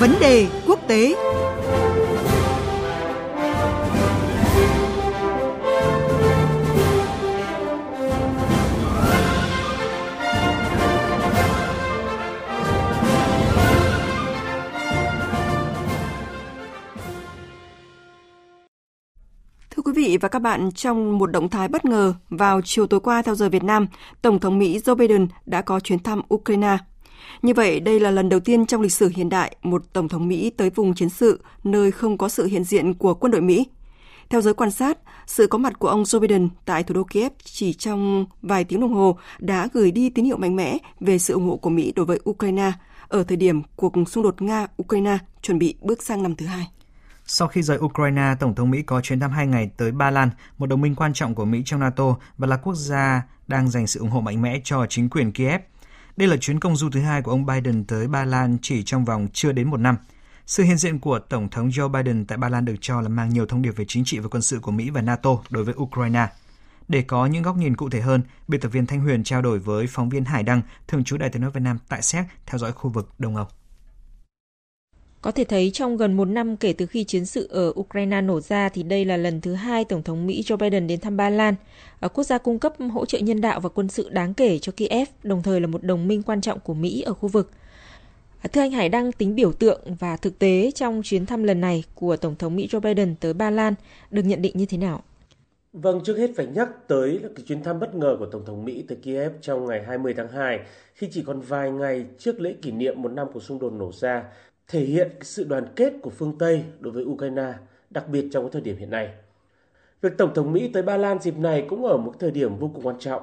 Vấn đề quốc tế vị và các bạn, trong một động thái bất ngờ, vào chiều tối qua theo giờ Việt Nam, Tổng thống Mỹ Joe Biden đã có chuyến thăm Ukraine. Như vậy, đây là lần đầu tiên trong lịch sử hiện đại một Tổng thống Mỹ tới vùng chiến sự nơi không có sự hiện diện của quân đội Mỹ. Theo giới quan sát, sự có mặt của ông Joe Biden tại thủ đô Kiev chỉ trong vài tiếng đồng hồ đã gửi đi tín hiệu mạnh mẽ về sự ủng hộ của Mỹ đối với Ukraine ở thời điểm cuộc xung đột Nga-Ukraine chuẩn bị bước sang năm thứ hai. Sau khi rời Ukraine, Tổng thống Mỹ có chuyến thăm hai ngày tới Ba Lan, một đồng minh quan trọng của Mỹ trong NATO và là quốc gia đang dành sự ủng hộ mạnh mẽ cho chính quyền Kiev. Đây là chuyến công du thứ hai của ông Biden tới Ba Lan chỉ trong vòng chưa đến một năm. Sự hiện diện của Tổng thống Joe Biden tại Ba Lan được cho là mang nhiều thông điệp về chính trị và quân sự của Mỹ và NATO đối với Ukraine. Để có những góc nhìn cụ thể hơn, biên tập viên Thanh Huyền trao đổi với phóng viên Hải Đăng, thường trú Đại tiếng nói Việt Nam tại Séc, theo dõi khu vực Đông Âu. Có thể thấy trong gần một năm kể từ khi chiến sự ở Ukraine nổ ra thì đây là lần thứ hai Tổng thống Mỹ Joe Biden đến thăm Ba Lan, ở quốc gia cung cấp hỗ trợ nhân đạo và quân sự đáng kể cho Kiev, đồng thời là một đồng minh quan trọng của Mỹ ở khu vực. Thưa anh Hải Đăng, tính biểu tượng và thực tế trong chuyến thăm lần này của Tổng thống Mỹ Joe Biden tới Ba Lan được nhận định như thế nào? Vâng, trước hết phải nhắc tới là cái chuyến thăm bất ngờ của Tổng thống Mỹ tới Kiev trong ngày 20 tháng 2 khi chỉ còn vài ngày trước lễ kỷ niệm một năm của xung đột nổ ra thể hiện sự đoàn kết của phương Tây đối với Ukraine, đặc biệt trong cái thời điểm hiện nay. Việc Tổng thống Mỹ tới Ba Lan dịp này cũng ở một thời điểm vô cùng quan trọng,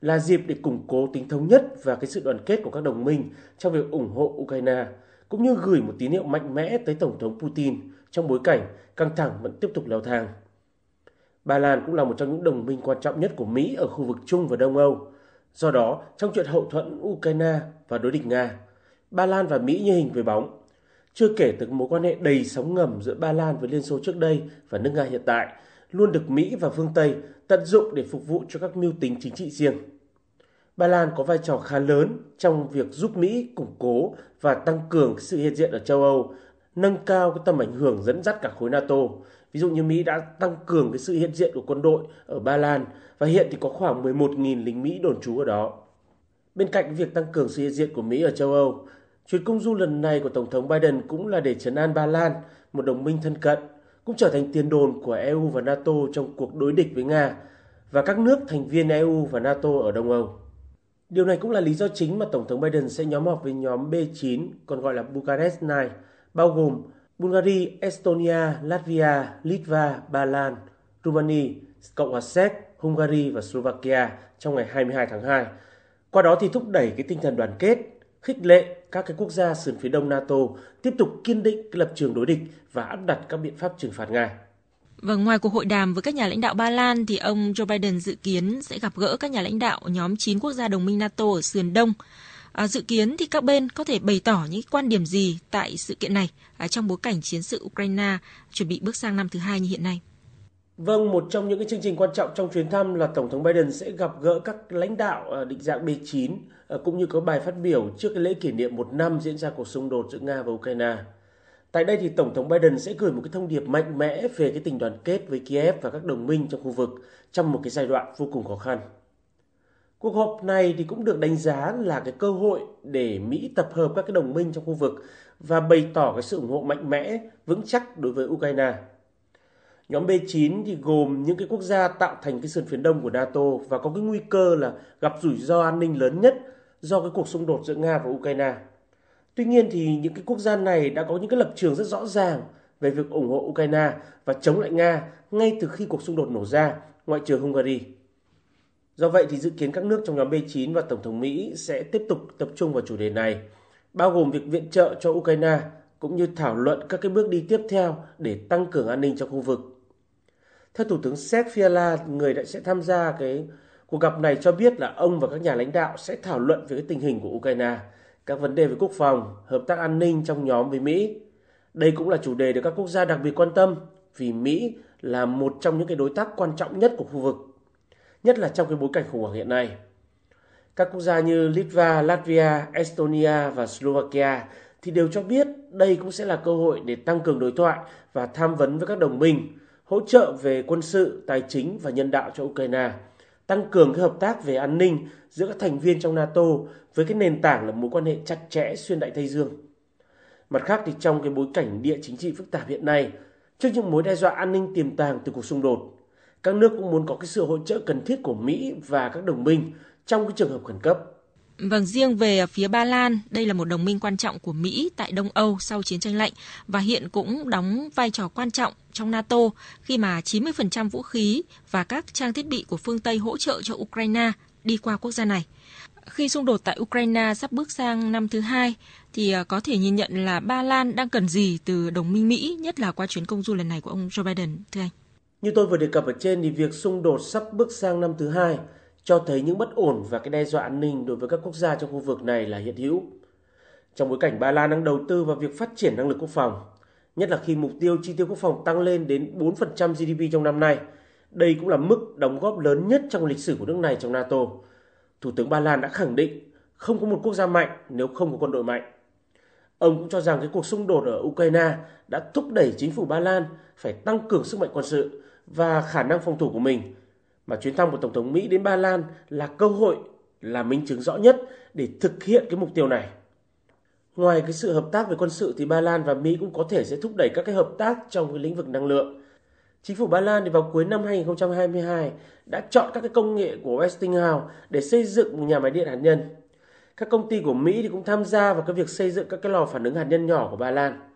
là dịp để củng cố tính thống nhất và cái sự đoàn kết của các đồng minh trong việc ủng hộ Ukraine, cũng như gửi một tín hiệu mạnh mẽ tới Tổng thống Putin trong bối cảnh căng thẳng vẫn tiếp tục leo thang. Ba Lan cũng là một trong những đồng minh quan trọng nhất của Mỹ ở khu vực Trung và Đông Âu. Do đó, trong chuyện hậu thuẫn Ukraine và đối địch Nga, Ba Lan và Mỹ như hình với bóng chưa kể tới mối quan hệ đầy sóng ngầm giữa Ba Lan với Liên Xô trước đây và nước Nga hiện tại, luôn được Mỹ và phương Tây tận dụng để phục vụ cho các mưu tính chính trị riêng. Ba Lan có vai trò khá lớn trong việc giúp Mỹ củng cố và tăng cường sự hiện diện ở châu Âu, nâng cao cái tầm ảnh hưởng dẫn dắt cả khối NATO. Ví dụ như Mỹ đã tăng cường cái sự hiện diện của quân đội ở Ba Lan và hiện thì có khoảng 11.000 lính Mỹ đồn trú ở đó. Bên cạnh việc tăng cường sự hiện diện của Mỹ ở châu Âu, Chuyến công du lần này của Tổng thống Biden cũng là để trấn an Ba Lan, một đồng minh thân cận, cũng trở thành tiền đồn của EU và NATO trong cuộc đối địch với Nga và các nước thành viên EU và NATO ở Đông Âu. Điều này cũng là lý do chính mà Tổng thống Biden sẽ nhóm họp với nhóm B9, còn gọi là Bucharest 9, bao gồm Bulgaria, Estonia, Latvia, Litva, Ba Lan, Romania, Cộng hòa Séc, Hungary và Slovakia trong ngày 22 tháng 2. Qua đó thì thúc đẩy cái tinh thần đoàn kết, khích lệ các cái quốc gia sườn phía đông NATO tiếp tục kiên định cái lập trường đối địch và áp đặt các biện pháp trừng phạt Nga. và ngoài cuộc hội đàm với các nhà lãnh đạo Ba Lan thì ông Joe Biden dự kiến sẽ gặp gỡ các nhà lãnh đạo nhóm 9 quốc gia đồng minh NATO ở sườn đông. À, dự kiến thì các bên có thể bày tỏ những quan điểm gì tại sự kiện này à, trong bối cảnh chiến sự Ukraine chuẩn bị bước sang năm thứ hai như hiện nay? Vâng, một trong những cái chương trình quan trọng trong chuyến thăm là Tổng thống Biden sẽ gặp gỡ các lãnh đạo ờ, định dạng B9 ờ, cũng như có bài phát biểu trước cái lễ kỷ niệm một năm diễn ra cuộc xung đột giữa Nga và Ukraine. Tại đây thì Tổng thống Biden sẽ gửi một cái thông điệp mạnh mẽ về cái tình đoàn kết với Kiev và các đồng minh trong khu vực trong một cái giai đoạn vô cùng khó khăn. Cuộc họp này thì cũng được đánh giá là cái cơ hội để Mỹ tập hợp các cái đồng minh trong khu vực và bày tỏ cái sự ủng hộ mạnh mẽ, vững chắc đối với Ukraine. Nhóm B9 thì gồm những cái quốc gia tạo thành cái sườn phía đông của NATO và có cái nguy cơ là gặp rủi ro an ninh lớn nhất do cái cuộc xung đột giữa Nga và Ukraine. Tuy nhiên thì những cái quốc gia này đã có những cái lập trường rất rõ ràng về việc ủng hộ Ukraine và chống lại Nga ngay từ khi cuộc xung đột nổ ra, ngoại trừ Hungary. Do vậy thì dự kiến các nước trong nhóm B9 và Tổng thống Mỹ sẽ tiếp tục tập trung vào chủ đề này, bao gồm việc viện trợ cho Ukraine cũng như thảo luận các cái bước đi tiếp theo để tăng cường an ninh trong khu vực. Theo Thủ tướng Séc Fiala, người đã sẽ tham gia cái cuộc gặp này cho biết là ông và các nhà lãnh đạo sẽ thảo luận về cái tình hình của Ukraine, các vấn đề về quốc phòng, hợp tác an ninh trong nhóm với Mỹ. Đây cũng là chủ đề được các quốc gia đặc biệt quan tâm vì Mỹ là một trong những cái đối tác quan trọng nhất của khu vực, nhất là trong cái bối cảnh khủng hoảng hiện nay. Các quốc gia như Litva, Latvia, Estonia và Slovakia thì đều cho biết đây cũng sẽ là cơ hội để tăng cường đối thoại và tham vấn với các đồng minh, hỗ trợ về quân sự, tài chính và nhân đạo cho Ukraine, tăng cường cái hợp tác về an ninh giữa các thành viên trong NATO với cái nền tảng là mối quan hệ chặt chẽ xuyên đại Tây Dương. Mặt khác thì trong cái bối cảnh địa chính trị phức tạp hiện nay, trước những mối đe dọa an ninh tiềm tàng từ cuộc xung đột, các nước cũng muốn có cái sự hỗ trợ cần thiết của Mỹ và các đồng minh trong cái trường hợp khẩn cấp. Vâng, riêng về phía Ba Lan, đây là một đồng minh quan trọng của Mỹ tại Đông Âu sau chiến tranh lạnh và hiện cũng đóng vai trò quan trọng trong NATO khi mà 90% vũ khí và các trang thiết bị của phương Tây hỗ trợ cho Ukraine đi qua quốc gia này. Khi xung đột tại Ukraine sắp bước sang năm thứ hai, thì à, có thể nhìn nhận là Ba Lan đang cần gì từ đồng minh Mỹ, nhất là qua chuyến công du lần này của ông Joe Biden, thưa anh? Như tôi vừa đề cập ở trên thì việc xung đột sắp bước sang năm thứ hai cho thấy những bất ổn và cái đe dọa an ninh đối với các quốc gia trong khu vực này là hiện hữu. Trong bối cảnh Ba Lan đang đầu tư vào việc phát triển năng lực quốc phòng, nhất là khi mục tiêu chi tiêu quốc phòng tăng lên đến 4% GDP trong năm nay, đây cũng là mức đóng góp lớn nhất trong lịch sử của nước này trong NATO. Thủ tướng Ba Lan đã khẳng định không có một quốc gia mạnh nếu không có quân đội mạnh. Ông cũng cho rằng cái cuộc xung đột ở Ukraine đã thúc đẩy chính phủ Ba Lan phải tăng cường sức mạnh quân sự và khả năng phòng thủ của mình mà chuyến thăm của Tổng thống Mỹ đến Ba Lan là cơ hội, là minh chứng rõ nhất để thực hiện cái mục tiêu này. Ngoài cái sự hợp tác về quân sự thì Ba Lan và Mỹ cũng có thể sẽ thúc đẩy các cái hợp tác trong cái lĩnh vực năng lượng. Chính phủ Ba Lan thì vào cuối năm 2022 đã chọn các cái công nghệ của Westinghouse để xây dựng một nhà máy điện hạt nhân. Các công ty của Mỹ thì cũng tham gia vào cái việc xây dựng các cái lò phản ứng hạt nhân nhỏ của Ba Lan.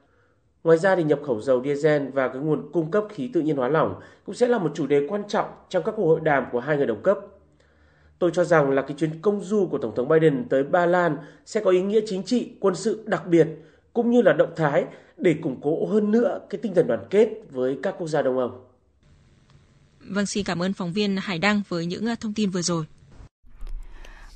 Ngoài ra thì nhập khẩu dầu diesel và cái nguồn cung cấp khí tự nhiên hóa lỏng cũng sẽ là một chủ đề quan trọng trong các cuộc hội đàm của hai người đồng cấp. Tôi cho rằng là cái chuyến công du của Tổng thống Biden tới Ba Lan sẽ có ý nghĩa chính trị, quân sự đặc biệt cũng như là động thái để củng cố hơn nữa cái tinh thần đoàn kết với các quốc gia Đông Âu. Vâng, xin cảm ơn phóng viên Hải Đăng với những à, thông tin vừa rồi.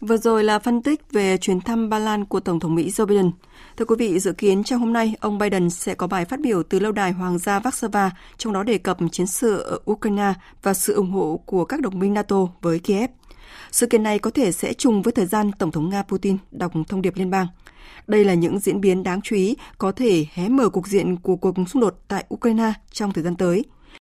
Vừa rồi là phân tích về chuyến thăm Ba Lan của Tổng thống Mỹ Joe Biden. Thưa quý vị, dự kiến trong hôm nay, ông Biden sẽ có bài phát biểu từ lâu đài Hoàng gia Warsaw, trong đó đề cập chiến sự ở Ukraine và sự ủng hộ của các đồng minh NATO với Kiev. Sự kiện này có thể sẽ trùng với thời gian Tổng thống Nga Putin đọc thông điệp liên bang. Đây là những diễn biến đáng chú ý có thể hé mở cục diện của cuộc xung đột tại Ukraine trong thời gian tới –